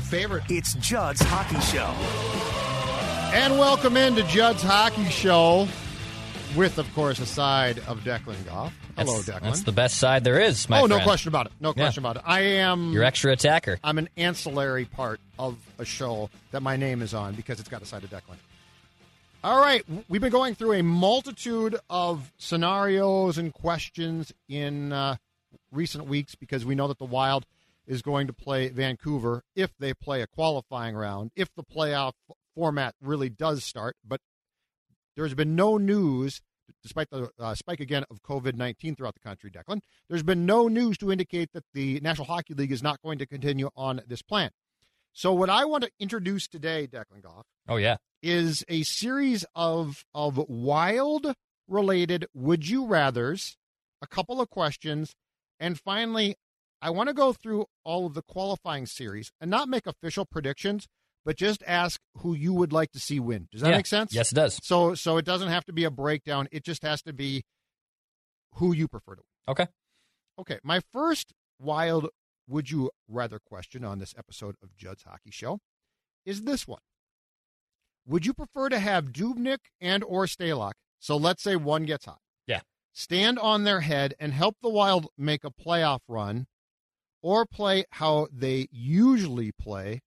My favorite. It's Judd's Hockey Show. And welcome into Judd's Hockey Show with, of course, a side of Declan Goff. Hello, that's, Declan. That's the best side there is, my oh, no question about it. No question about it. I am. Your extra attacker. I'm an ancillary part of a show that my name is on because it's got a side of Declan. All right, we've been going through a multitude of scenarios and questions in uh, recent weeks because we know that the Wild is going to play Vancouver if they play a qualifying round, if the playoff format really does start. But there's been no news, despite the uh, spike again of COVID 19 throughout the country, Declan. There's been no news to indicate that the National Hockey League is not going to continue on this plan. So, what I want to introduce today, Declan Goff, Oh yeah. is a series of of wild related would you rather's, a couple of questions, and finally I want to go through all of the qualifying series and not make official predictions, but just ask who you would like to see win. Does that Yeah. make sense? Yes, it does. So so it doesn't have to be a breakdown. It just has to be who you prefer to win. Okay. Okay, my first wild would you rather question on this episode of Judd's Hockey Show is this one. Would you prefer to have Dubnyk and or Stalock? So let's say one gets hot. Yeah. Stand on their head and help the Wild make a playoff run or play how they usually play,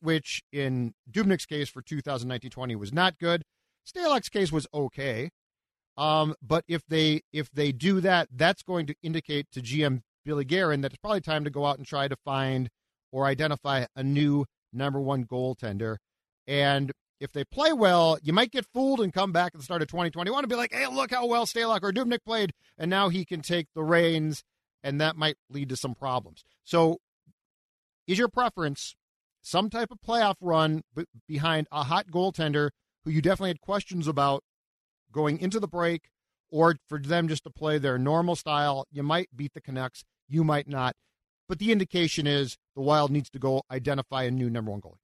which in Dubnyk's case for 2019-20 was not good. Stalock's case was okay. Um, but if they if they do that, that's going to indicate to GM Billy Guerin that it's probably time to go out and try to find or identify a new number one goaltender. And if they play well, you might get fooled and come back at the start of 2021 and be like, hey, look how well Stalock or Dubnyk played, and now he can take the reins, and that might lead to some problems. So, is your preference some type of playoff run b- behind a hot goaltender who you definitely had questions about going into the break, or for them just to play their normal style? You might beat the Canucks, you might not. But the indication is the Wild needs to go identify a new number one goalie.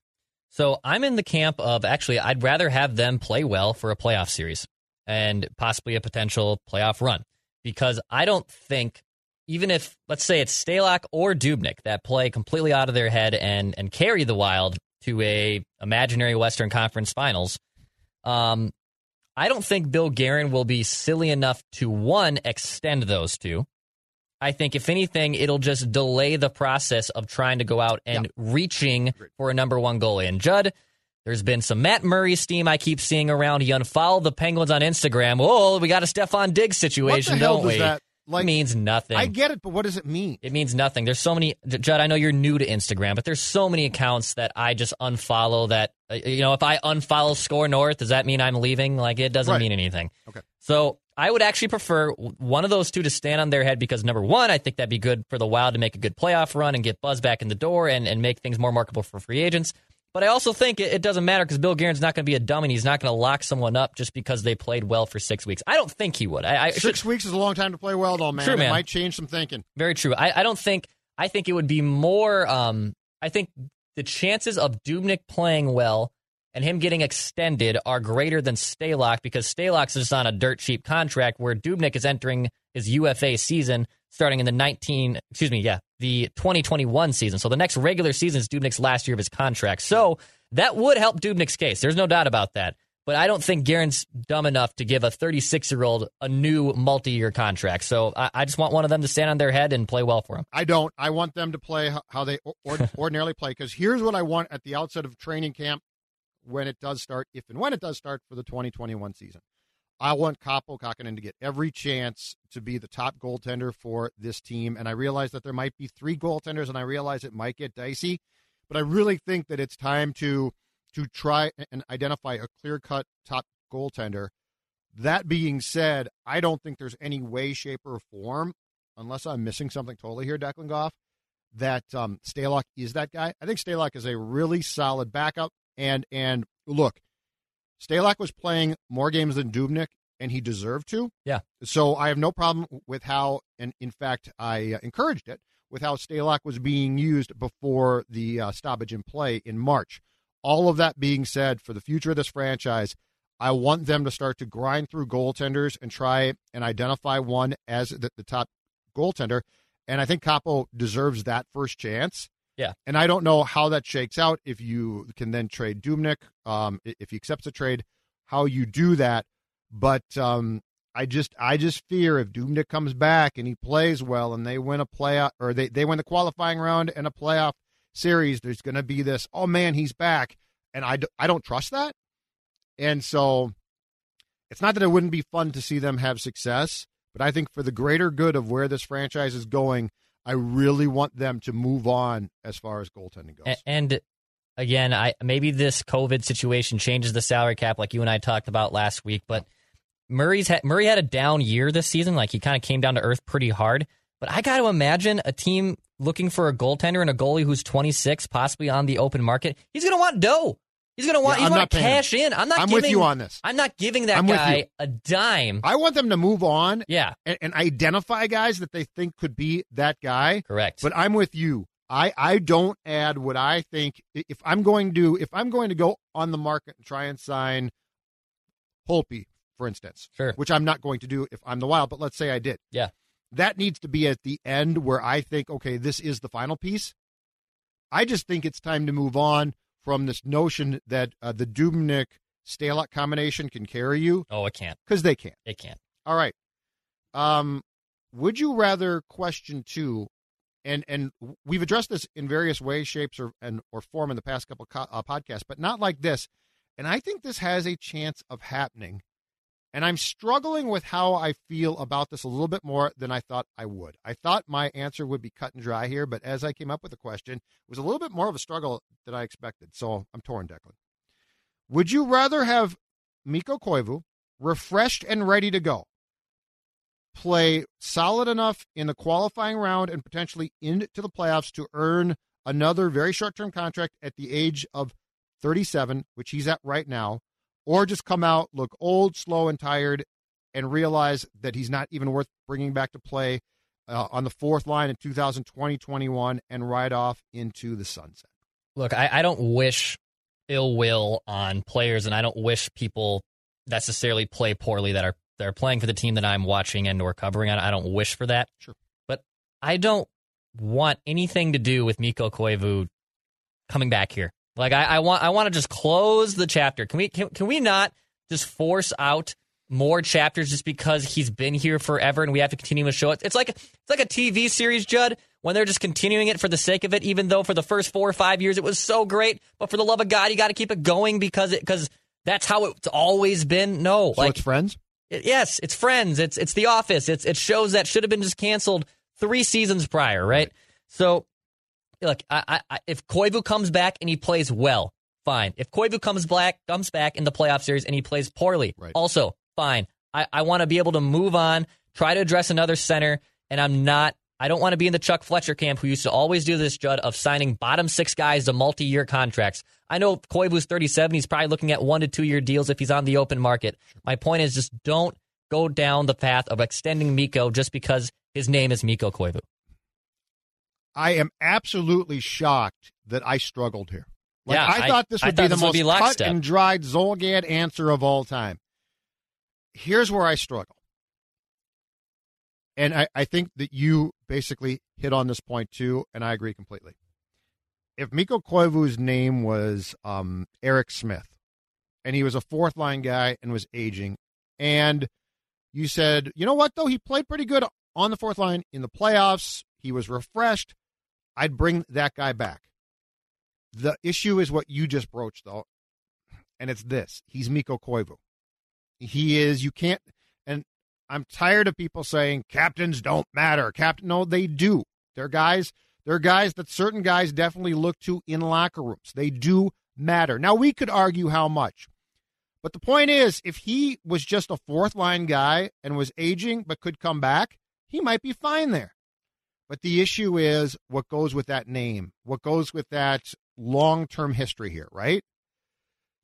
So I'm in the camp of actually, I'd rather have them play well for a playoff series and possibly a potential playoff run because I don't think, even if, let's say it's Stalock or Dubnyk that play completely out of their head and, and carry the Wild to a imaginary Western Conference Finals, um, I don't think Bill Guerin will be silly enough to, one, extend those two. I think if anything, it'll just delay the process of trying to go out and reaching for a number one goalie. And Judd, there's been some Matt Murray steam I keep seeing around. He unfollowed the Penguins on Instagram. Oh, we got a Stefon Diggs situation, don't we? that like? it means nothing. I get it, but what does it mean? It means nothing. There's so many, Judd. I know you're new to Instagram, but there's so many accounts that I just unfollow. That uh, you know, if I unfollow Skor North, does that mean I'm leaving? Like it doesn't Right. mean anything. Okay. So I would actually prefer one of those two to stand on their head because number one, I think that'd be good for the Wild to make a good playoff run and get Buzz back in the door and, and make things more marketable for free agents. But I also think it, it doesn't matter because Bill Guerin's not going to be a dummy. And He's not going to lock someone up just because they played well for six weeks. I don't think he would. I, I should, Six weeks is a long time to play well, though, man. True, It might change some thinking. Very true. I, I don't think. I think it would be more. Um, I think the chances of Dubnyk playing well and him getting extended are greater than Stalock because Stalock's just on a dirt cheap contract where Dubnyk is entering his UFA season starting in the 19. Excuse me. Yeah, the 2021 season. So the next regular season is Dubnyk's last year of his contract. So that would help Dubnyk's case. There's no doubt about that. but I don't think Guerin's dumb enough to give a 36 year old a new multi year contract. So I, I, just want one of them to stand on their head and play well for him. I don't. I want them to play how they or, ordinarily play because here's what I want at the outset of training camp when it does start, if and when it does start for the 2021 season. I want Kaapo Kähkönen to get every chance to be the top goaltender for this team. And I realize that there might be three goaltenders, and I realize it might get dicey, but I really think that it's time to to try and identify a clear cut top goaltender. That being said, I don't think there's any way, shape, or form, unless I'm missing something totally here, Declan Goff, that um, is that guy. I think Stalock is a really solid backup. And and look, Stalock was playing more games than Dubnyk, and he deserved to. Yeah. So I have no problem with how, and in fact, I uh, encouraged it with how Stalock was being used before the uh, stoppage in play in March. All of that being said, for the future of this franchise, I want them to start to grind through goaltenders and try and identify one as the, the top goaltender. And I think Kaapo deserves that first chance. Yeah. And I don't know how that shakes out if you can then trade Dubnyk, um, if he accepts a trade, how you do that. But um, I just I just fear if Dubnyk comes back and he plays well and they win a playoff or they, they win the qualifying round and a playoff series, there's going to be this, oh man, he's back. And I, I don't trust that. And so it's not that it wouldn't be fun to see them have success, but I think for the greater good of where this franchise is going, I really want them to move on as far as goaltending goes. And again, I maybe this COVID situation changes the salary cap, like you and I talked about last week. But Murray's had, Murray had a down year this season, like he kind of came down to earth pretty hard. But I got to imagine a team looking for a goaltender and a goalie who's 26, possibly on the open market. He's going to want dough. He's going to want. Yeah, he's going to cash in. I'm not. I'm giving, with you on this. I'm not giving that I'm guy a dime. I want them to move on. Yeah, and, and, identify guys that they think could be that guy. Correct. But I'm with you. I I don't add what I think. If I'm going to if I'm going to go on the market and try and sign Holtby, for instance, sure, which I'm not going to do if I'm the Wild. But let's say I did. Yeah. That needs to be at the end where I think, okay, this is the final piece. I just think it's time to move on from this notion that uh, the Dubnyk Stalock combination can carry you. Oh, it can't. Because they can't. It can't. All right. Um, would you rather question two, and and we've addressed this in various ways, shapes, or and or form in the past couple co- uh, podcasts, but not like this. And I think this has a chance of happening. And I'm struggling with how I feel about this a little bit more than I thought I would. I thought my answer would be cut and dry here, but as I came up with the question, it was a little bit more of a struggle than I expected. So I'm torn, Declan. Would you rather have Mikko Koivu refreshed and ready to go, play solid enough in the qualifying round and potentially into the playoffs to earn another very short term contract at the age of 37, which he's at right now, or just come out, look old, slow, and tired, and realize that he's not even worth bringing back to play uh, on the fourth line in 2020 21 and ride off into the sunset. Look, I, I don't wish ill will on players, and I don't wish people necessarily play poorly that are that are playing for the team that I'm watching and or covering. I, I don't wish for that. Sure, but I don't want anything to do with Mikko Koivu coming back here. Like I, I want I want to just close the chapter. Can we can, can we not just force out more chapters just because he's been here forever and we have to continue to show it? It's like it's like a TV series, Judd, when they're just continuing it for the sake of it, even though for the first four or five years it was so great. But for the love of God, you got to keep it going because it because that's how it's always been. No, so like it's Friends. It, yes, it's Friends. It's it's The Office. It's it shows that should have been just canceled three seasons prior, right? right. So look, I, I, if Koivu comes back and he plays well, fine. If Koivu comes back, comes back in the playoff series and he plays poorly, right. also fine. I, I want to be able to move on, try to address another center, and I'm not. I don't want to be in the Chuck Fletcher camp who used to always do this, Judd, of signing bottom six guys to multi year contracts. I know Koivu's 37. He's probably looking at one to two year deals if he's on the open market. My point is just don't go down the path of extending Mikko just because his name is Mikko Koivu. I am absolutely shocked that I struggled here. Like, yeah, I, thought this would be the most be cut and dried Zulgad answer of all time. Here's where I struggle. And I, I think that you basically hit on this point too, and I agree completely. If Mikko Koivu's name was um, Eric Smith, and he was a fourth line guy and was aging. And you said, you know what, though? He played pretty good on the fourth line in the playoffs. He was refreshed. I'd bring that guy back. The issue is what you just broached, though, and it's this: he's Mikko Koivu. He is. You can't. And I'm tired of people saying captains don't matter. Captain, no, they do. They're guys. They're guys that certain guys definitely look to in locker rooms. They do matter. Now we could argue how much, but the point is, if he was just a fourth line guy and was aging but could come back, he might be fine there. But the issue is what goes with that name, what goes with that long term history here, right?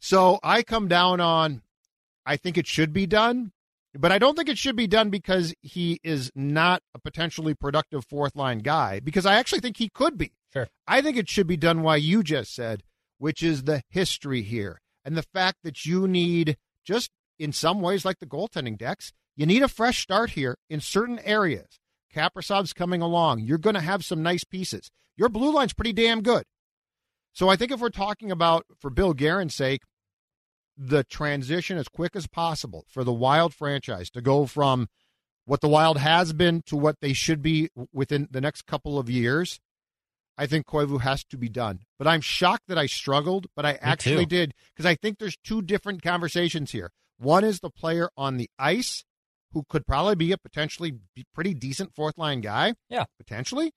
So I come down on, I think it should be done, but I don't think it should be done because he is not a potentially productive fourth line guy, because I actually think he could be. Sure. I think it should be done why you just said, which is the history here and the fact that you need, just in some ways like the goaltending decks, you need a fresh start here in certain areas. Kaprizov's coming along. You're going to have some nice pieces. Your blue line's pretty damn good. So I think if we're talking about, for Bill Guerin's sake, the transition as quick as possible for the Wild franchise to go from what the Wild has been to what they should be within the next couple of years, I think Koivu has to be done. But I'm shocked that I struggled, but I Me actually too. did because I think there's two different conversations here. One is the player on the ice who could probably be a potentially pretty decent fourth line guy. Yeah. Potentially.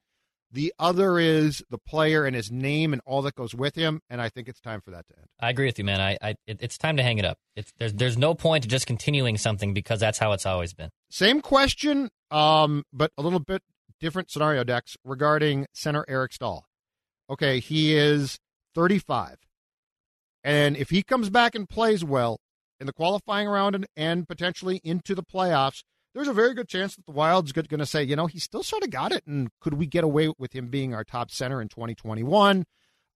The other is the player and his name and all that goes with him, and I think it's time for that to end. I agree with you, man. I, I it, it's time to hang it up. It's there's there's no point to just continuing something because that's how it's always been. Same question, um, but a little bit different scenario Dex regarding center Eric Staal. Okay, he is 35, and if he comes back and plays well in the qualifying round and, and potentially into the playoffs, there's a very good chance that the Wild's going to say, you know, he still sort of got it, and could we get away with him being our top center in 2021?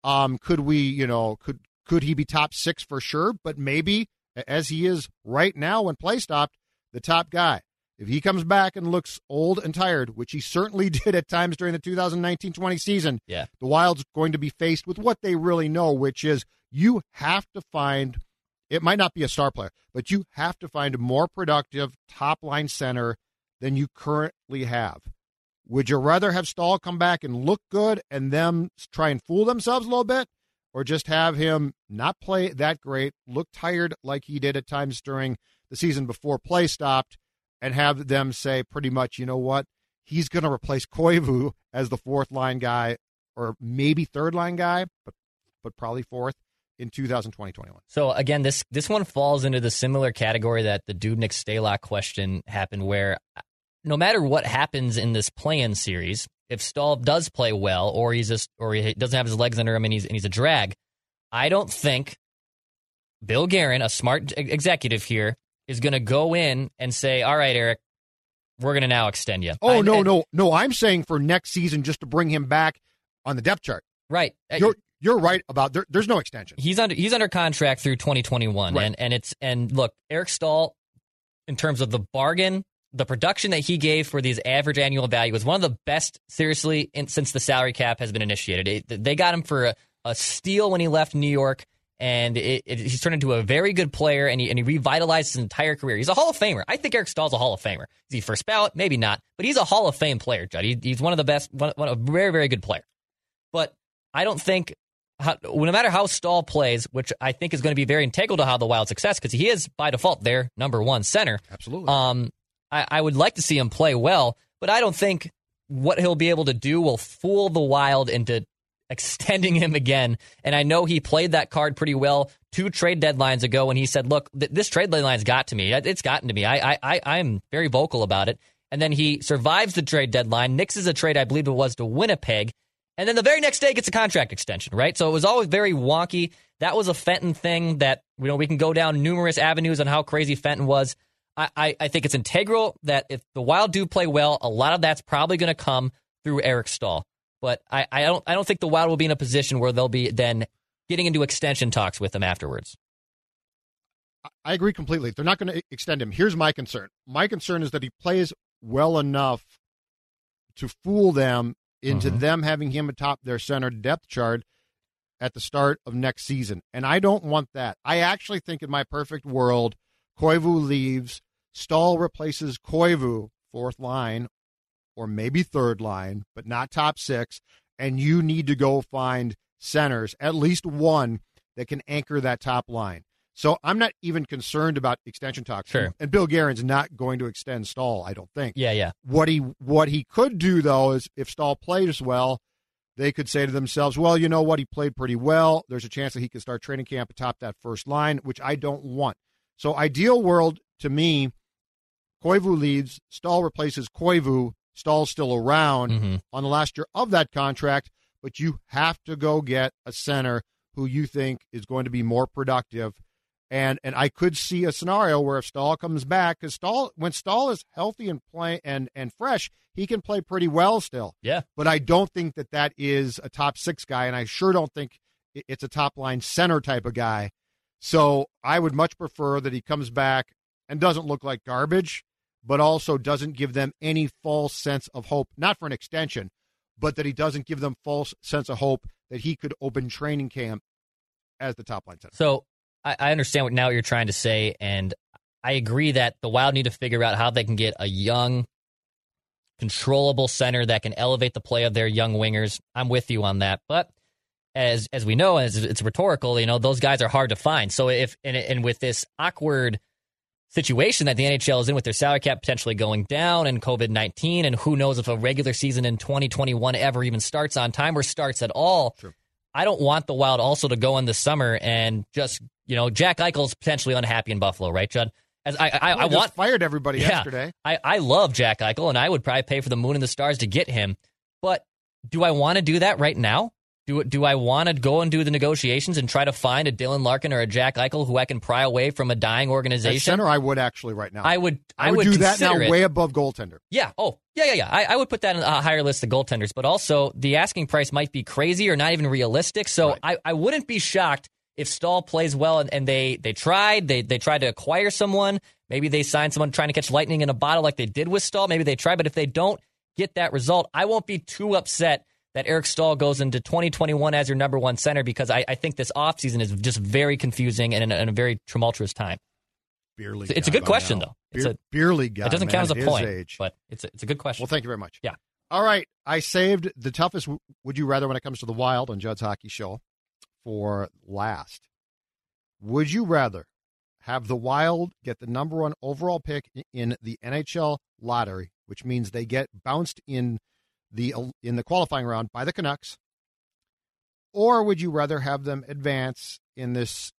Um, could we, you know, could could he be top six for sure? But maybe as he is right now when play stopped, the top guy. If he comes back and looks old and tired, which he certainly did at times during the 2019-20 season, yeah. the Wild's going to be faced with what they really know, which is you have to find it might not be a star player, but you have to find a more productive top line center than you currently have. Would you rather have Staal come back and look good and them try and fool themselves a little bit? Or just have him not play that great, look tired like he did at times during the season before play stopped, and have them say pretty much, you know what? He's going to replace Koivu as the fourth line guy or maybe third line guy, but but probably fourth in 2020-21. So again, this this one falls into the similar category that the Dubnyk Stalock question happened, where uh, no matter what happens in this play-in series, if Staal does play well, or he's just or he doesn't have his legs under him and he's and he's a drag, I don't think Bill Guerin, a smart executive here, is going to go in and say, "All right, Eric, we're going to now extend you." Oh I'm, no, and, no, no! I'm saying for next season, just to bring him back on the depth chart. Right. You're you're right about there, there's no extension. He's under he's under contract through 2021, right. and and it's and look, Eric Staal, in terms of the bargain, the production that he gave for these average annual value was one of the best, seriously, in, since the salary cap has been initiated. It, they got him for a, a, steal when he left New York. And it, it, he's turned into a very good player, and he, and he revitalized his entire career. He's a Hall of Famer. I think Eric Staal's a Hall of Famer. Is he first ballot? Maybe not, but he's a Hall of Fame player, Judd. He, he's one of the best, one, one, a very, very good player. But I don't think how, no matter how Staal plays, which I think is going to be very integral to how the Wild success, because he is by default their number one center. Absolutely. Um, I, I, would like to see him play well, but I don't think what he'll be able to do will fool the Wild into extending him again. And I know he played that card pretty well two trade deadlines ago when he said, "Look, th- this trade deadline's got to me. It's gotten to me. I, I, I, am very vocal about it." And then he survives the trade deadline, nixes a trade, I believe it was to Winnipeg, and then the very next day gets a contract extension, right? So it was always very wonky. That was a Fenton thing that, you know, we can go down numerous avenues on how crazy Fenton was. I, I, I think it's integral that if the Wild do play well, a lot of that's probably going to come through Eric Staal. But I, I don't I don't think the Wild will be in a position where they'll be then getting into extension talks with him afterwards. I agree completely. They're not going to extend him. Here's my concern. My concern is that he plays well enough to fool them into mm-hmm. them having him atop their center depth chart at the start of next season. And I don't want that. I actually think in my perfect world, Koivu leaves, Staal replaces Koivu, fourth line, or maybe third line, but not top six. And you need to go find centers, at least one that can anchor that top line. So I'm not even concerned about extension talks. Sure. And Bill Guerin's not going to extend Staal, I don't think. Yeah, yeah. What he what he could do though is if Staal plays well, they could say to themselves, "Well, you know what? He played pretty well. There's a chance that he could start training camp atop that first line, which I don't want." So, ideal world to me, Koivu leaves, Staal replaces Koivu. Staal's still around Mhm. on the last year of that contract, but you have to go get a center who you think is going to be more productive. And and I could see a scenario where if Staal comes back, because Staal when Staal is healthy and play and and fresh, he can play pretty well still. Yeah. But I don't think that that is a top six guy, and I sure don't think it's a top line center type of guy. So I would much prefer that he comes back and doesn't look like garbage, but also doesn't give them any false sense of hope, not for an extension, but that he doesn't give them false sense of hope that he could open training camp as the top line center. So I, I understand what now what you're trying to say, and I agree that the Wild need to figure out how they can get a young, controllable center that can elevate the play of their young wingers. I'm with you on that, but as as we know, as it's rhetorical, you know those guys are hard to find. So if and, and with this awkward situation that the NHL is in with their salary cap potentially going down and COVID 19, and who knows if a regular season in 2021 ever even starts on time or starts at all. True. I don't want the Wild also to go in the summer and just, you know, Jack Eichel's potentially unhappy in Buffalo, right, Judd? As I, I, I just want fired everybody Yeah. yesterday. I, I love Jack Eichel, and I would probably pay for the moon and the stars to get him. But do I want to do that right now? Do do I want to go and do the negotiations and try to find a Dylan Larkin or a Jack Eichel who I can pry away from a dying At organization? center, I would actually right now. I would. I would, do that now it. way above goaltender. Yeah. Oh, yeah, yeah, yeah. I, I would put that in a higher list of goaltenders, but also the asking price might be crazy or not even realistic. So Right. I, I wouldn't be shocked if Staal plays well and, and they they tried they they tried to acquire someone. Maybe they signed someone trying to catch lightning in a bottle like they did with Staal. Maybe they try, but if they don't get that result, I won't be too upset that Eric Staal goes into 2021 as your number one center because I, I think this offseason is just very confusing and in a, in a very tumultuous time. Beer league. It's a good question, now. though. It's Beer, a- beer league guy. it doesn't man, count as a point, age. but it's a, it's a good question. Well, thank you very much. Yeah. All right. I saved the toughest would you rather when it comes to the wild on Judd's Hockey Show for last. Would you rather have the wild get the number one overall pick in the NHL lottery, which means they get bounced in the in the qualifying round by the Canucks, or would you rather have them advance in this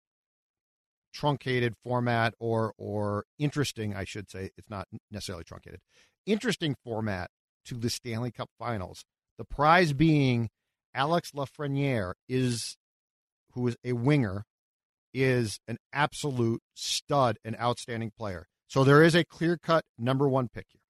truncated format or or interesting, I should say, it's not necessarily truncated, interesting format to the Stanley Cup Finals. The prize being Alex Lafreniere is who is a winger, is an absolute stud and outstanding player. So there is a clear cut number one pick here.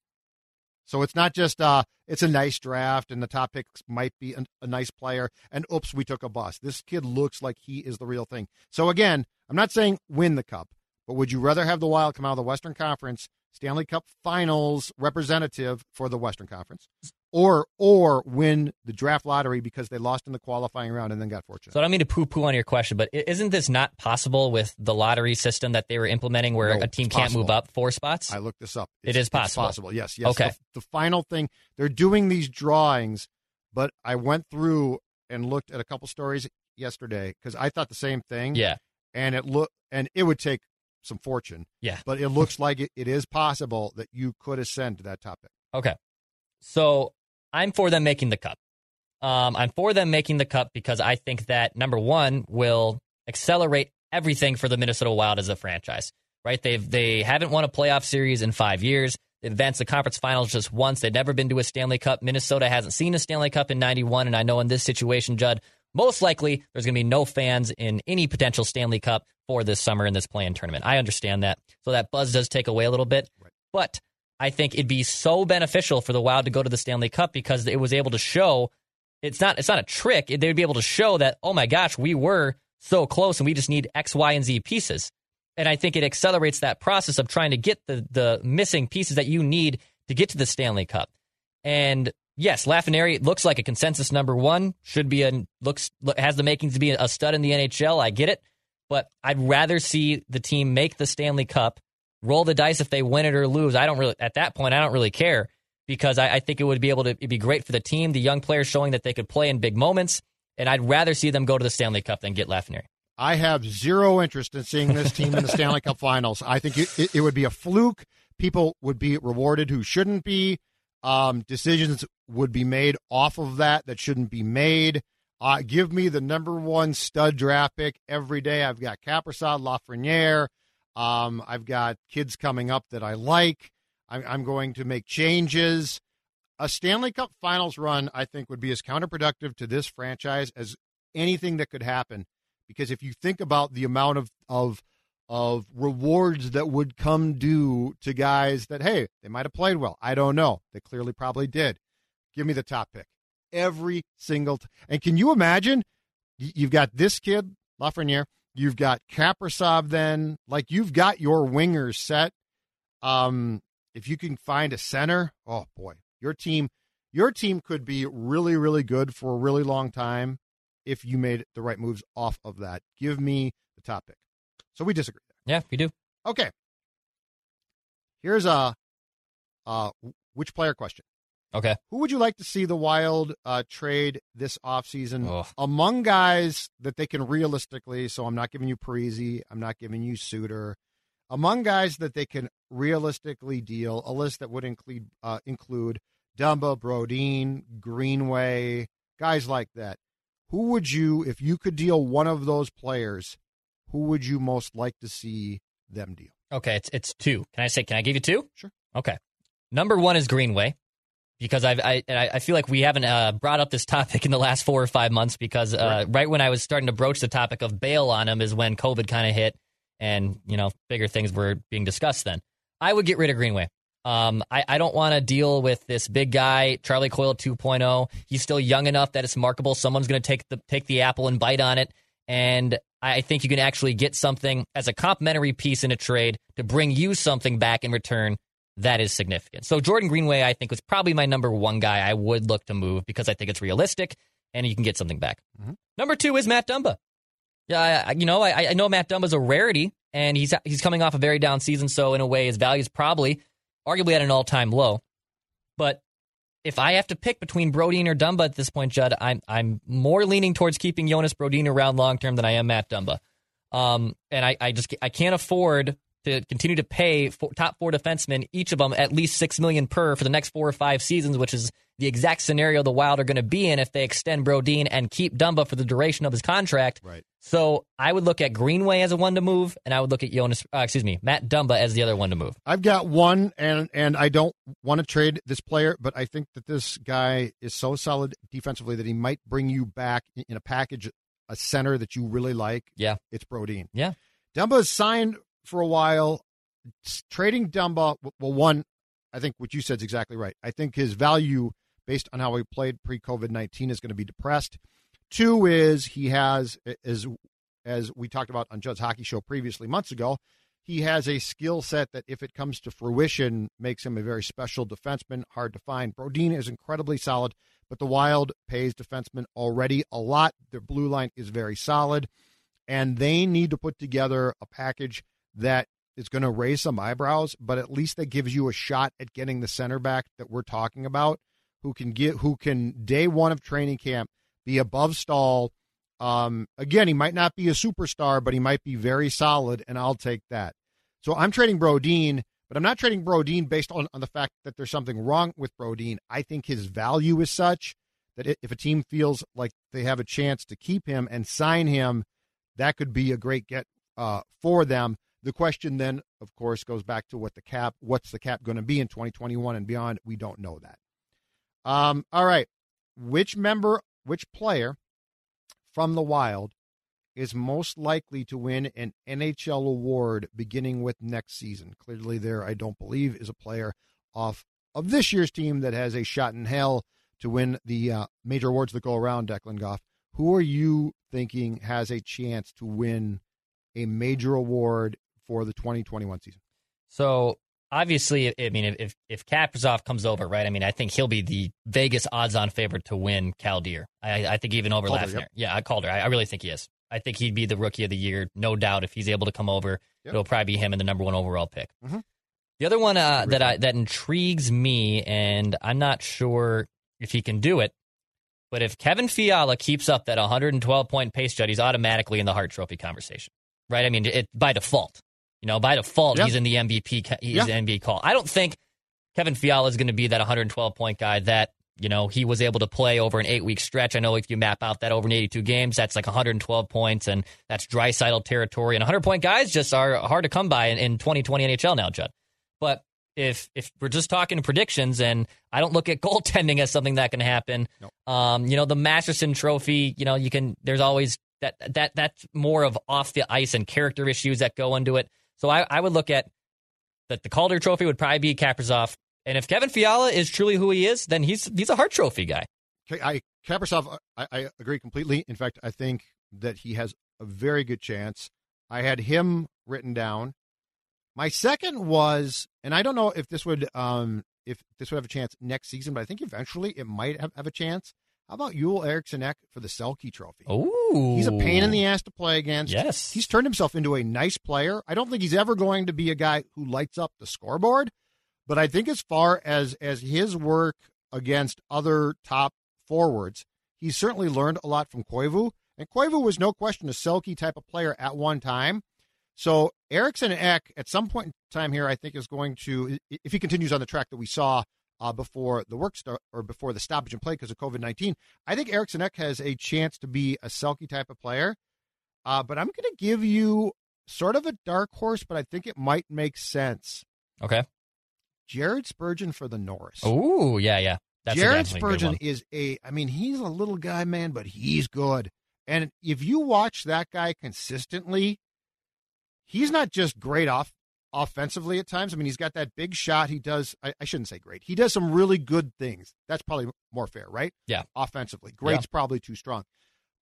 So it's not just uh it's a nice draft and the top picks might be a, a nice player and oops we took a bust. This kid looks like he is the real thing. So again, I'm not saying win the cup, but would you rather have the Wild come out of the Western Conference Stanley Cup Finals representative for the Western Conference, or or win the draft lottery because they lost in the qualifying round and then got fortunate? So I don't mean to poo-poo on your question, but isn't this not possible with the lottery system that they were implementing, where No, a team can't move up four spots? I looked this up. It It's- possible. It's possible. Yes. Yes. Okay. The, the final thing they're doing these drawings, but I went through and looked at a couple stories yesterday because I thought the same thing. yeah, And it look and it would take some fortune. Yeah. But it looks like it, it is possible that you could ascend to that topic. okay. So I'm for them making the cup. Um, I'm for them making the cup because I think that number one will accelerate everything for the Minnesota Wild as a franchise. Right? They've they haven't won a playoff series in five years. They advanced the conference finals just once. They've never been to a Stanley Cup. Minnesota hasn't seen a Stanley Cup in '91, and I know in this situation, Judd, most likely there's going to be no fans in any potential Stanley Cup for this summer in this play-in tournament. I understand that, so that buzz does take away a little bit. Right. But I think it'd be so beneficial for the Wild to go to the Stanley Cup because it was able to show it's not it's not a trick. They would be able to show that oh my gosh, we were so close and we just need X, Y, and Z pieces. And I think it accelerates that process of trying to get the the missing pieces that you need to get to the Stanley Cup. And yes, Lafreniere looks like a consensus number one. Should be a looks has the makings to be a stud in the NHL. I get it, but I'd rather see the team make the Stanley Cup, roll the dice if they win it or lose. I don't really at that point. I don't really care because I, I think it would be able to be great for the team, the young players showing that they could play in big moments, and I'd rather see them go to the Stanley Cup than get Lafreniere. I have zero interest in seeing this team in the Stanley Cup Finals. I think it, it, it, would be a fluke. People would be rewarded who shouldn't be. Um, decisions would be made off of that that shouldn't be made. Uh, give me the number one stud draft pick every day. I've got Kaprizov, Lafreniere. Um, I've got kids coming up that I like. I'm, I'm going to make changes. A Stanley Cup Finals run, I think, would be as counterproductive to this franchise as anything that could happen. Because if you think about the amount of of of rewards that would come due to guys that hey they might have played well. I don't know. They clearly probably did. Give me the top pick. Every single t- and can you imagine? You've got this kid lafreniere you've got kaprizov then like you've got your wingers set um if you can find a center oh boy your team your team could be really really good for a really long time if you made the right moves off of that. Give me the top pick. So we disagree. Yeah, we do. Okay. Here's a uh, which player question. Okay. Who would you like to see the Wild uh, trade this offseason oh. among guys that they can realistically? So I'm not giving you Parise, I'm not giving you Suter. Among guys that they can realistically deal, a list that would include uh, include Dumba, Brodin, Greenway, guys like that who would you, if you could deal one of those players, who would you most like to see them deal? Okay, it's it's two. Can I say? Can I give you two? Sure. Okay. Number one is Greenway because I've, I I feel like we haven't uh, brought up this topic in the last four or five months because uh, right. right. when I was starting to broach the topic of bail on him is when COVID kind of hit and you know bigger things were being discussed. Then I would get rid of Greenway. Um, I, I don't want to deal with this big guy, Charlie Coyle 2.0. He's still young enough that it's markable. Someone's going to take the take the apple and bite on it. And I think you can actually get something as a complimentary piece in a trade to bring you something back in return that is significant. So Jordan Greenway, I think, was probably my number one guy I would look to move because I think it's realistic and you can get something back. Mm-hmm. Number two is Matt Dumba. Yeah, I, you know, I, I know Matt Dumba's a rarity, and he's he's coming off a very down season, so in a way, his value is probably arguably at an all time low. But if I have to pick between Brodin or Dumba at this point, Judd, I'm I'm more leaning towards keeping Jonas Brodin around long term than I am Matt Dumba. Um, and I, I just I can't afford to continue to pay for top four defensemen, each of them at least six million per for the next four or five seasons, which is the exact scenario the Wild are going to be in if they extend Brodin and keep Dumba for the duration of his contract. Right. So I would look at Greenway as a one to move, and I would look at Jonas, uh, excuse me, Matt Dumba as the other one to move. I've got one, and and I don't want to trade this player, but I think that this guy is so solid defensively that he might bring you back in a package, a center that you really like. Yeah, it's Brodin. Yeah, Dumba is signed for a while. Trading Dumba, well, one, I think what you said is exactly right. I think his value based on how he played pre COVID 19 is going to be depressed. Two is he has, as, as we talked about on Judd's Hockey Show previously months ago, he has a skill set that, if it comes to fruition, makes him a very special defenseman, hard to find. Brodin is incredibly solid, but the Wild pays defensemen already a lot. Their blue line is very solid, and they need to put together a package that is going to raise some eyebrows, but at least that gives you a shot at getting the center back that we're talking about who can get who can day one of training camp be above Staal. Um, again, he might not be a superstar, but he might be very solid, and I'll take that. So I'm trading Brodin, but I'm not trading Brodin based on, on the fact that there's something wrong with Brodin. I think his value is such that if a team feels like they have a chance to keep him and sign him, that could be a great get uh, for them. The question then, of course, goes back to what the cap, what's the cap going to be in 2021 and beyond? We don't know that. Um, all right. Which member, which player from the Wild is most likely to win an NHL award beginning with next season? Clearly, there, I don't believe, is a player off of this year's team that has a shot in hell to win the uh, major awards that go around, Declan Goff. Who are you thinking has a chance to win a major award for the 2021 season? So obviously, I mean, if if Kaprizov comes over, right? I mean, I think he'll be the Vegas odds-on favorite to win Calder. I, I think even over Calder, Lafreniere. yep. Yeah, I called her. I, I really think he is. I think he'd be the rookie of the year, no doubt. If he's able to come over, Yep. it'll probably be him in the number one overall pick. Mhm. The other one uh, that I, that intrigues me, and I'm not sure if he can do it, but if Kevin Fiala keeps up that 112 point pace, Judd, he's automatically in the Hart Trophy conversation, right? I mean, it, by default, you know, by default, Yeah. he's in the MVP. He's Yeah. the NBA call. I don't think Kevin Fiala is going to be that 112 point guy that you know he was able to play over an eight week stretch. I know if you map out that over 82 games, that's like 112 points, and that's Draisaitl territory. And 100 point guys just are hard to come by in, in 2020 NHL now, Judd. But if if we're just talking predictions, and I don't look at goaltending as something that can happen, um, you know, the Masterton Trophy, you know, you can. There's always that that that's more of off the ice and character issues that go into it. So I, I would look at that the Calder Trophy would probably be Kaprizov, and if Kevin Fiala is truly who he is, then he's he's a Hart Trophy guy. I Kaprizov, I, I agree completely. In fact, I think that he has a very good chance. I had him written down. My second was, and I don't know if this would um if this would have a chance next season, but I think eventually it might have, have a chance. How about Joel Eriksson Ek for the Selke Trophy? Ooh, He's a pain in the ass to play against. Yes. He's turned himself into a nice player. I don't think he's ever going to be a guy who lights up the scoreboard, but I think as far as as his work against other top forwards, he's certainly learned a lot from Koivu. And Koivu was no question a Selke type of player at one time. So Eriksson Ek at some point in time here, I think is going to, if he continues on the track that we saw uh, before the work start or before the stoppage in play because of COVID nineteen, I think Eriksson Ek has a chance to be a Selke type of player. Uh, but I'm going to give you sort of a dark horse, but I think it might make sense. okay. Jared Spurgeon for the Norris. Ooh, yeah, yeah. That's a Jared good Spurgeon is a, I mean, he's a little guy, man, but he's good. And if you watch that guy consistently, he's not just great off offensively at times. I mean, he's got that big shot. He does, I, I shouldn't say great. He does some really good things. That's probably more fair, right? Yeah. Offensively. Great's probably too strong.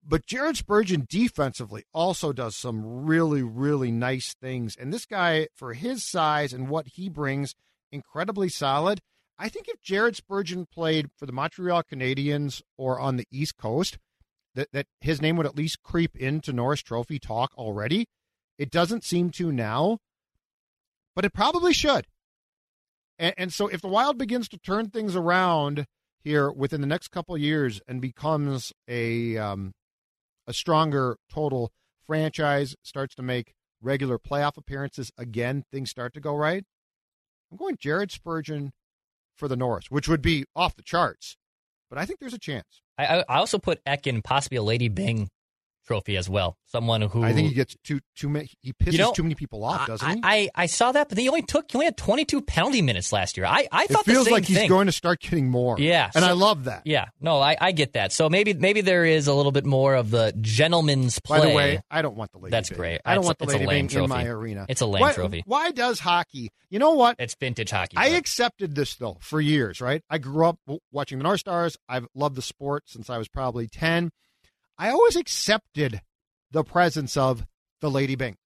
But Jared Spurgeon defensively also does some really, really nice things. And this guy, for his size and what he brings, incredibly solid. I think if Jared Spurgeon played for the Montreal Canadiens or on the East Coast, that, that his name would at least creep into Norris Trophy talk already. It doesn't seem to now, but it probably should. And, and so if the Wild begins to turn things around here within the next couple years and becomes a um, a stronger total franchise, starts to make regular playoff appearances again, things start to go right. I'm going Jared Spurgeon for the Norris, which would be off the charts, but I think there's a chance. I, I also put Ek in possibly a Lady Byng trophy as well. Someone who I think he gets too too many. He pisses You know, too many people off, doesn't he? I, I, I saw that, but he only took he only had 22 penalty minutes last year. I, I it thought feels the same like he's thing. going to start getting more. Yeah, and so- I love that. Yeah, no, I, I get that. So maybe maybe there is a little bit more of the gentleman's play. By the way, I don't want the lady. That's great. I don't It's- want the lady lame Bing in my arena. It's a lame why, trophy. Why does hockey? You know what? it's vintage hockey. I Bud. accepted this though for years, right? I grew up watching the North Stars. I've loved the sport since I was probably 10. I always accepted the presence of the Lady Byng.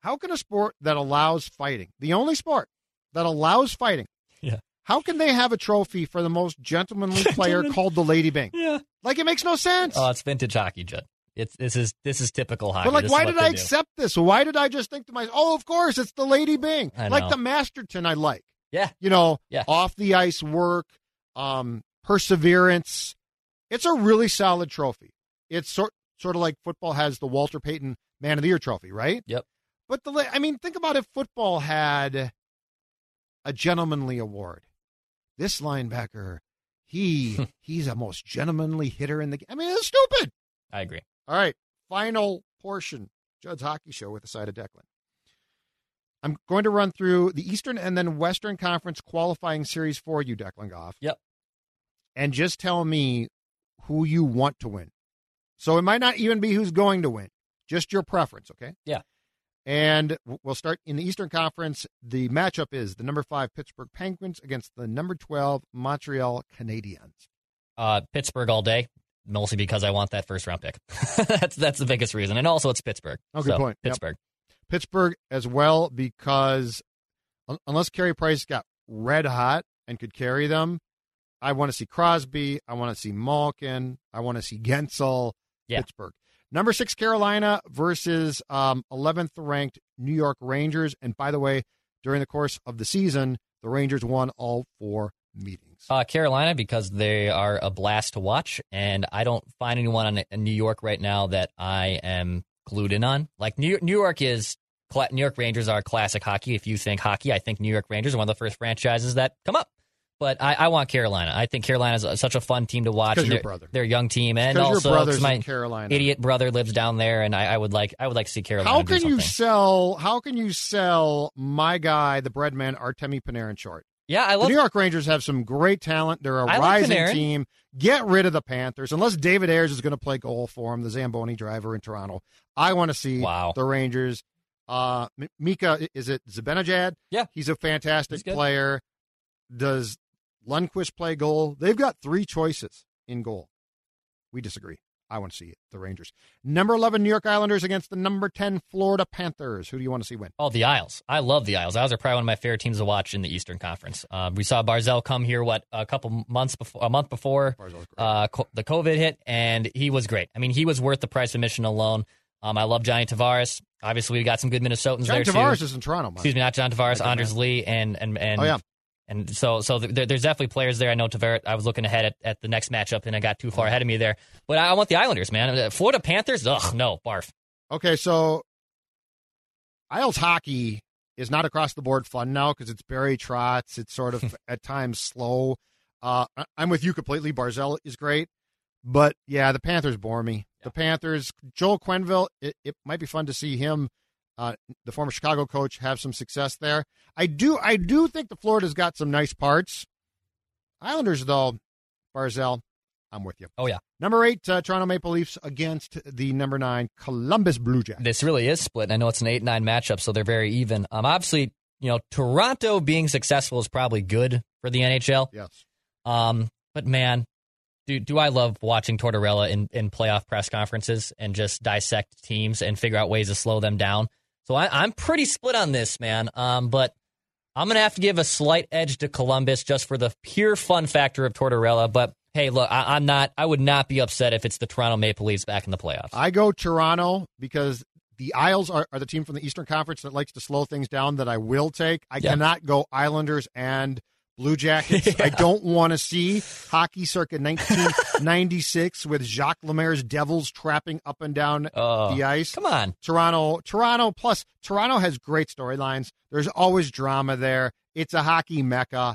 How can a sport that allows fighting, the only sport that allows fighting, Yeah. how can they have a trophy for the most gentlemanly player called the Lady Byng? yeah. Like it makes no sense. Oh, it's vintage hockey, Judd. It's this is this is typical hockey. But like, This why did I do. accept this? Why did I just think to myself, "Oh, of course, it's the Lady Byng," like the Masterton I like. Yeah, You know, Yeah. off the ice work, um, perseverance. It's a really solid trophy. It's sort sort of like football has the Walter Payton Man of the Year trophy, right? Yep. But the I mean, think about if football had a gentlemanly award. This linebacker, he he's a most gentlemanly hitter in the game. I mean, it's stupid. I agree. All right, final portion, Judd's Hockey Show with the side of Declan. I'm going to run through the Eastern and then Western Conference qualifying series for you, Declan Goff. Yep. And just tell me who you want to win. So it might not even be who's going to win, just your preference, okay? Yeah. And we'll start in the Eastern Conference. The matchup is the number five Pittsburgh Penguins against the number 12 Montreal Canadiens. Uh, Pittsburgh all day, mostly because I want that first round pick. that's that's the biggest reason, and also it's Pittsburgh. Oh, good So, point. Yep. Pittsburgh. Pittsburgh as well because unless Carey Price got red hot and could carry them, I want to see Crosby. I want to see Malkin. I want to see Guentzel. Yeah. Pittsburgh. Number six, Carolina versus um, 11th ranked New York Rangers. And by the way, during the course of the season, the Rangers won all four meetings. Uh, Carolina because they are a blast to watch, and I don't find anyone in New York right now that I am glued in on. Like New New York is New York Rangers are classic hockey. If you think hockey, I think New York Rangers are one of the first franchises that come up. But I, I want Carolina. I think Carolina is such a fun team to watch. They're, brother. they're a young team, and also my Carolina. idiot brother lives down there, and I, I would like I would like to see Carolina. How can you sell? How can you sell my guy, the breadman Artemi Panarin, short? Yeah, I love. The. New York Rangers have some great talent. They're a I rising team. Get rid of the Panthers, unless David Ayres is going to play goal for him, the Zamboni driver in Toronto. I want to see Wow. the Rangers. Uh, M- Mika, is it Zibanejad? Yeah. he's a fantastic He's player. Does Lundqvist play goal? They've got three choices in goal. We disagree. I want to see it. The Rangers. Number 11, New York Islanders against the number 10, Florida Panthers. Who do you want to see win? Oh, the Isles. I love the Isles. Isles are probably one of my favorite teams to watch in the Eastern Conference. Uh, we saw Barzal come here what a couple months before, a month before uh, co- the COVID hit, and he was great. I mean, he was worth the price of admission alone. Um, I love Johnny Tavares. Obviously, we got some good Minnesotans John there Tavares too. is in Toronto. Excuse me, not John Tavares, Anders Lee, and and and Oh, yeah. And so so there, there's definitely players there. I know Tavares. I was looking ahead at, at the next matchup, and I got too far ahead of me there. But I, I want the Islanders, man. Uh, Florida Panthers. Ugh, no, barf. Okay, so Isles hockey is not across the board fun now because it's Barry Trotz. It's sort of at times slow. Uh, I'm with you completely. Barzal is great, but yeah, the Panthers bore me. The Panthers, Joel Quenneville. It, it might be fun to see him, uh, the former Chicago coach, have some success there. I do, I do think the Florida's got some nice parts. Islanders, though, Barzal, I'm with you. Oh yeah. Number eight, uh, Toronto Maple Leafs against the number nine Columbus Blue Jackets. This really is split. and I know it's an eight nine matchup, so they're very even. Um, obviously, you know, Toronto being successful is probably good for the NHL. Yes. Um, but man, do do I love watching Tortorella in, in playoff press conferences and just dissect teams and figure out ways to slow them down. So I, I'm pretty split on this, man. Um, but I'm gonna have to give a slight edge to Columbus just for the pure fun factor of Tortorella. But hey, look, I, I'm not. I would not be upset if it's the Toronto Maple Leafs back in the playoffs. I go Toronto because the Isles are, are the team from the Eastern Conference that likes to slow things down that I will take. I Yeah. cannot go Islanders and Blue Jackets. I don't want to see hockey circa 1996 with Jacques Lemaire's Devils trapping up and down Oh, the ice. Come on. Toronto, Toronto plus Toronto has great storylines. There's always drama there. It's a hockey mecca.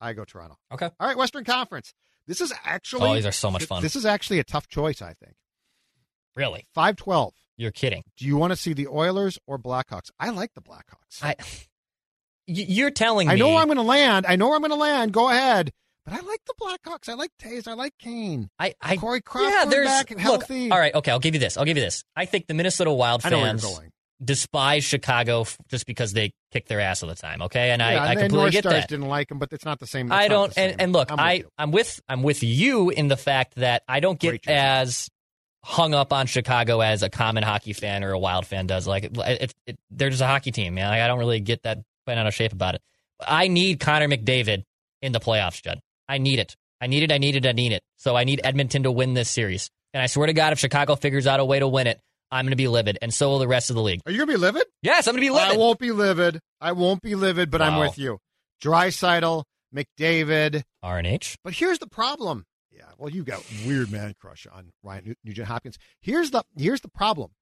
I go Toronto. Okay. All right, Western Conference. This is actually Oh, these are so much fun. This is actually a tough choice, I think. Really? 512. You're kidding. Do you want to see the Oilers or Blackhawks? I like the Blackhawks. I. You're telling me. I know where I'm going to land. I know where I'm going to land. Go ahead. But I like the Blackhawks. I like Toews. I like Kane. I, I Corey Crawford yeah, there's back and look, healthy. All right, okay, I'll give you this. I'll give you this. I think the Minnesota Wild I fans despise Chicago f- just because they kick their ass all the time. Okay, and yeah, I, I and completely North get Stars that. didn't like him, but it's not the same. I it's not don't. the And, and look, I'm with I you. I'm with I'm with you in the fact that I don't get as hung up on Chicago as a common hockey fan or a Wild fan does. Like it, it, it, they're just a hockey team, man. Like, I don't really get that bent out of shape about it. I need Connor McDavid in the playoffs, Judd. I need it. I need it. I need it. I need it. So I need Edmonton to win this series. And I swear to God, if Chicago figures out a way to win it, I'm going to be livid, and so will the rest of the league. Are you going to be livid? Yes, I'm going to be livid. I won't be livid. I won't be livid, but I'm with you. Draisaitl, McDavid. RNH. But here's the problem. Yeah, well, you got weird man crush on Ryan Nugent Hopkins. Here's the here's the problem.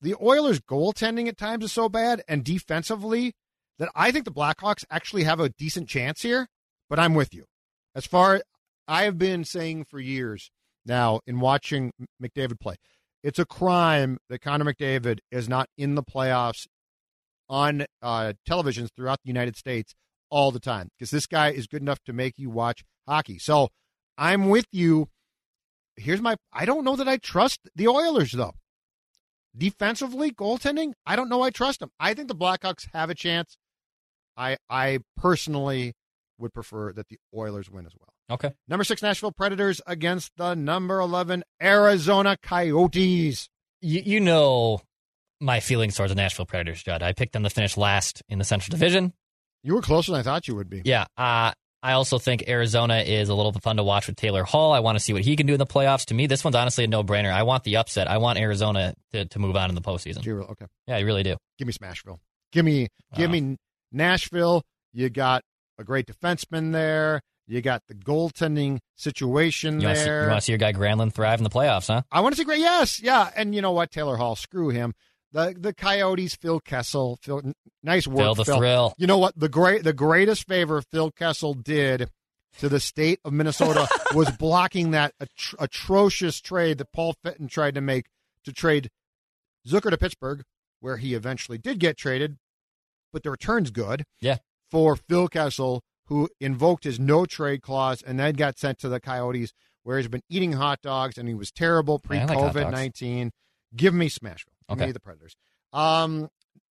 The Oilers' goaltending at times is so bad, and defensively, that I think the Blackhawks actually have a decent chance here. But I'm with you. As far as I have been saying for years now in watching McDavid play, it's a crime that Connor McDavid is not in the playoffs on uh, televisions throughout the United States all the time because this guy is good enough to make you watch hockey. So I'm with you. Here's my I don't know that I trust the Oilers though. Defensively, goaltending, I don't know I trust them. I think the Blackhawks have a chance. I I personally would prefer that the Oilers win as well. Okay. Number 6 Nashville Predators against the number 11 Arizona Coyotes. you, you know my feelings towards the Nashville Predators, Judd. I picked them to finish last in the Central Division. You were closer than I thought you would be. Yeah. Uh, I also think Arizona is a little fun to watch with Taylor Hall. I want to see what he can do in the playoffs. To me, this one's honestly a no brainer. I want the upset. I want Arizona to, to move on in the postseason. Okay. Yeah, I really do. Give me Smashville. Give me give Wow. me Nashville. You got a great defenseman there. You got the goaltending situation You to see, there. you want to see your guy Granlund thrive in the playoffs, huh? I want to see great. Yes, yeah. And you know what? Taylor Hall, screw him. The the Coyotes, Phil Kessel. Phil, nice work, Phil the thrill. You know what? The great the greatest favor Phil Kessel did to the state of Minnesota was blocking that atro- atrocious trade that Paul Fenton tried to make to trade Zucker to Pittsburgh, where he eventually did get traded, but the return's good. Yeah. For Phil Kessel, who invoked his no trade clause and then got sent to the Coyotes, where he's been eating hot dogs and he was terrible pre I like hot dogs. COVID nineteen. Give me Smashville. Give Okay. me the Predators. Um,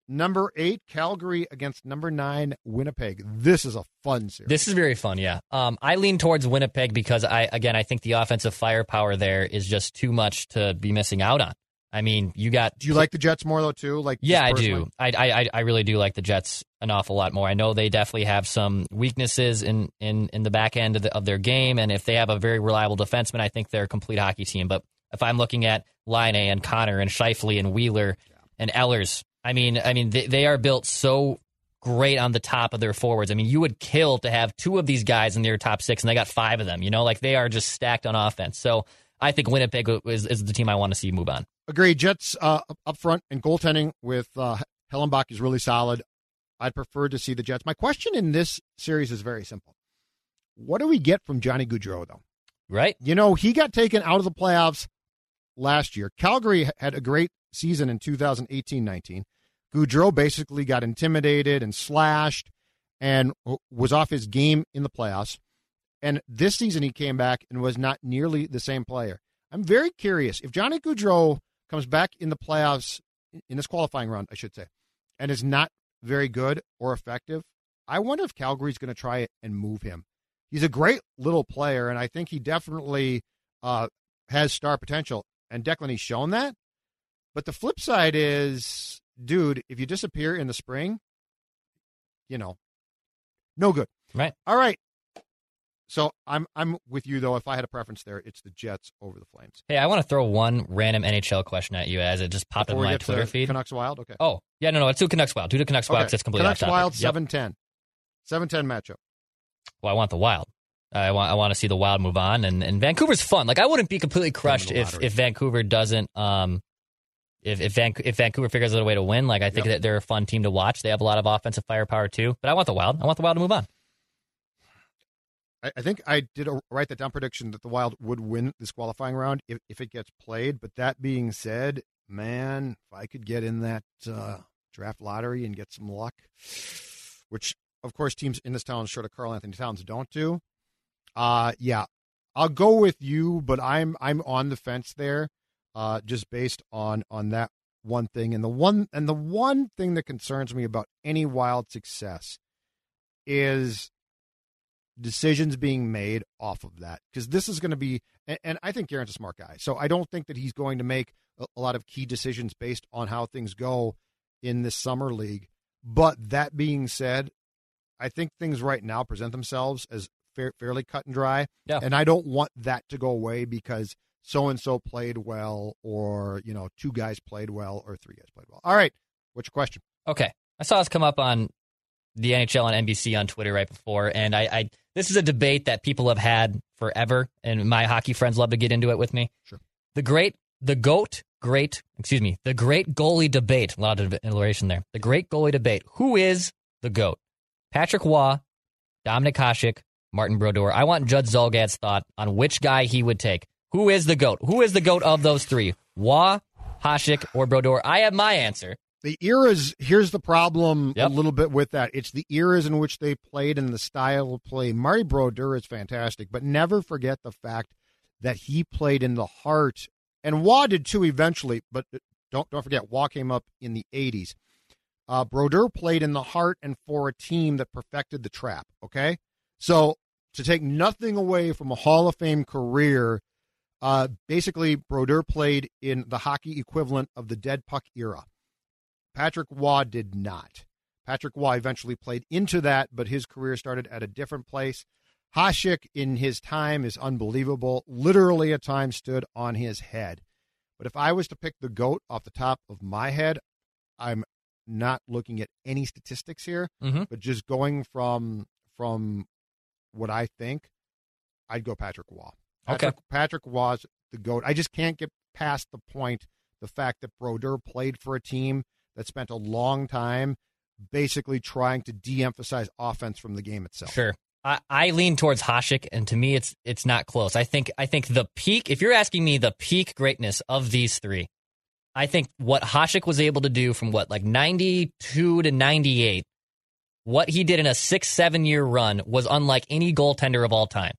number eight, Calgary against number nine, Winnipeg. This is a fun series. This is very fun, yeah. Um, I lean towards Winnipeg because I again I think the offensive firepower there is just too much to be missing out on. I mean, you got do you like the Jets more though too? Like Yeah, I do. I, I I really do like the Jets an awful lot more. I know they definitely have some weaknesses in in, in the back end of, the, of their game, and if they have a very reliable defenseman, I think they're a complete hockey team. But if I'm looking at Laine and Connor and Scheifele and Wheeler and Ehlers, I mean, I mean they, they are built so great on the top of their forwards. I mean, you would kill to have two of these guys in their top six, and they got five of them. You know, like they are just stacked on offense. So I think Winnipeg is, is the team I want to see move on. Agreed. Jets uh, up- front and goaltending with uh, Hellebuyck is really solid. I'd prefer to see the Jets. My question in this series is very simple. What do we get from Johnny Gaudreau, though? Right? You know, he got taken out of the playoffs last year. Calgary had a great season in 2018 19. Gaudreau basically got intimidated and slashed and was off his game in the playoffs. And this season he came back and was not nearly the same player. I'm very curious if Johnny Gaudreau comes back in the playoffs, in this qualifying round, I should say, and is not very good or effective. I wonder if Calgary's going to try it and move him. He's a great little player, and I think he definitely uh, has star potential. And Declan, he's shown that. But the flip side is, dude, if you disappear in the spring, you know, no good. Right. All right. So I'm I'm with you though. If I had a preference there, it's the Jets over the Flames. Hey, I want to throw one random NHL question at you as it just popped Before in my Twitter feed. Canucks Wild. Okay. Oh, yeah, no, no, it's two Canucks Wild. Do the Canucks Wild Okay. it's completely Canucks. Wild Yep. 7-10. 7-10 matchup. Well, I want the Wild. I want I want to see the Wild move on, and, and Vancouver's fun. Like I wouldn't be completely crushed if, if Vancouver doesn't um if if, Van, if Vancouver figures out a way to win. Like I think Yep. that they're a fun team to watch. They have a lot of offensive firepower too. But I want the Wild. I want the Wild to move on. I, I think I did a, write that down prediction that the Wild would win this qualifying round if, if it gets played. But that being said, man, if I could get in that uh, draft lottery and get some luck, which of course teams in this town, short of Karl Anthony Towns, don't do. Uh yeah, I'll go with you, but I'm I'm on the fence there, uh, just based on on that one thing. And the one and the one thing that concerns me about any Wild success is decisions being made off of that because this is going to be and, and i think Guerin's a smart guy so i don't think that he's going to make a, a lot of key decisions based on how things go in this summer league but that being said i think things right now present themselves as fair, fairly cut and dry Yeah. and i don't want that to go away because so and so played well or you know two guys played well or three guys played well all right what's your question Okay. I saw this come up on the NHL on NBC on Twitter right before, and I, I this is a debate that people have had forever, and my hockey friends love to get into it with me. Sure. The great, the goat, great, excuse me, the great goalie debate. A lot of alliteration there. The great goalie debate. Who is the goat? Patrick Roy, Dominik Hasek, Martin Brodeur. I want Judd Zulgad's thought on which guy he would take. Who is the goat? Who is the goat of those three? Roy, Hasek, or Brodeur? I have my answer. The eras here's the problem Yep. a little bit with that. It's the eras in which they played and the style of play. Marty brodeur is fantastic but never forget the fact that he played in the heart and Roy did too eventually but don't don't forget Roy came up in the 80s uh, brodeur played in the heart and for a team that perfected the trap okay? So to take nothing away from a hall of fame career uh, basically brodeur played in the hockey equivalent of the dead puck era Patrick Roy did not. Patrick Roy eventually played into that, but his career started at a different place. Hasek in his time is unbelievable. Literally, at times, stood on his head. But if I was to pick the GOAT off the top of my head, I'm not looking at any statistics here, mm-hmm. but just going from from what I think, I'd go Patrick Roy. Patrick, okay. Patrick was the GOAT. I just can't get past the point, the fact that Brodeur played for a team that spent a long time basically trying to de emphasize offense from the game itself. Sure. I, I lean towards Hasek, and to me, it's it's not close. I think I think the peak. If you're asking me the peak greatness of these three, I think what Hasek was able to do from what like 92 to 98, what he did in a six seven year run was unlike any goaltender of all time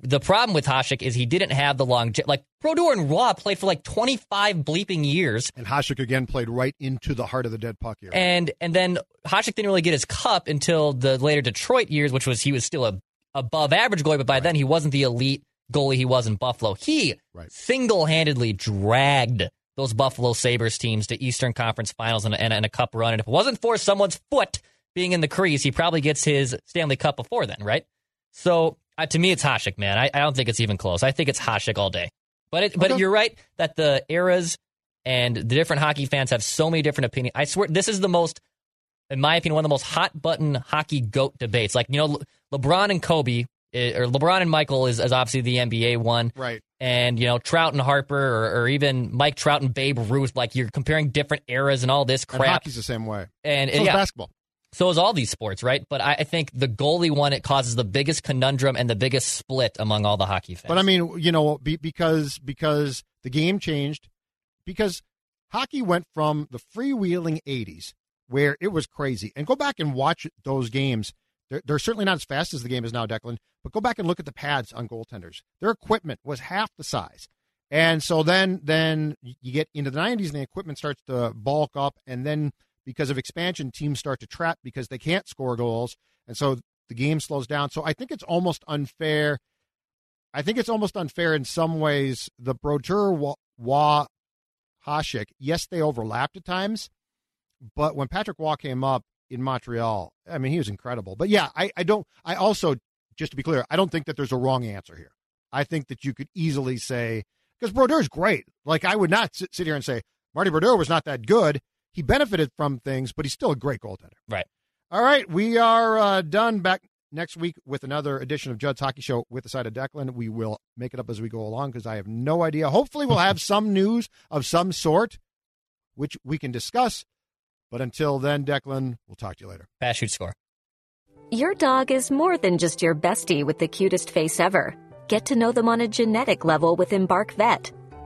the problem with Hasek is he didn't have the long like Brodeur and Roy played for like 25 bleeping years. And Hasek again played right into the heart of the dead puck era. And and then Hasek didn't really get his cup until the later Detroit years, which was he was still a above average goalie, but by right. then he wasn't the elite goalie he was in Buffalo. He right. single handedly dragged those Buffalo Sabres teams to Eastern Conference Finals and, and, and a cup run. And if it wasn't for someone's foot being in the crease, he probably gets his Stanley Cup before then, right? So uh, to me, it's Hasek, man. I, I, don't think it's even close. I think it's Hasek all day. But it, okay. but you're right that the eras and the different hockey fans have so many different opinions. I swear, this is the most, in my opinion, one of the most hot button hockey goat debates. Like you know, Le- LeBron and Kobe, eh, or LeBron and Michael is, is obviously the NBA one, right? And you know, Trout and Harper, or, or, even Mike Trout and Babe Ruth. Like you're comparing different eras and all this crap. And hockey's the same way. And, so and yeah, basketball. So is all these sports, right? But I, I, think the goalie one it causes the biggest conundrum and the biggest split among all the hockey fans. But I mean, you know, be, because because the game changed, because hockey went from the freewheeling '80s where it was crazy, and go back and watch those games. They're, they're certainly not as fast as the game is now, Declan. But go back and look at the pads on goaltenders. Their equipment was half the size. And so then then you get into the 90s and the equipment starts to bulk up and then because of expansion, teams start to trap because they can't score goals, and so the game slows down. So I think it's almost unfair. I think it's almost unfair in some ways. The Brodeur Roy Hasek, yes, they overlapped at times, but when Patrick Roy came up in Montreal, I mean, he was incredible. But yeah, I, I don't. I also, just to be clear, I don't think that there's a wrong answer here. I think that you could easily say because Brodeur's great. Like I would not sit, sit here and say Marty Brodeur was not that good he benefited from things, but he's still a great goaltender. Right. All right, we are uh, done. Back next week with another edition of Judd's Hockey Show with the side of Declan. We will make it up as we go along because I have no idea. Hopefully, we'll have some news of some sort, which we can discuss. But until then, Declan, we'll talk to you later. Pass, shoot, score. Your dog is more than just your bestie with the cutest face ever. Get to know them on a genetic level with Embark Vet.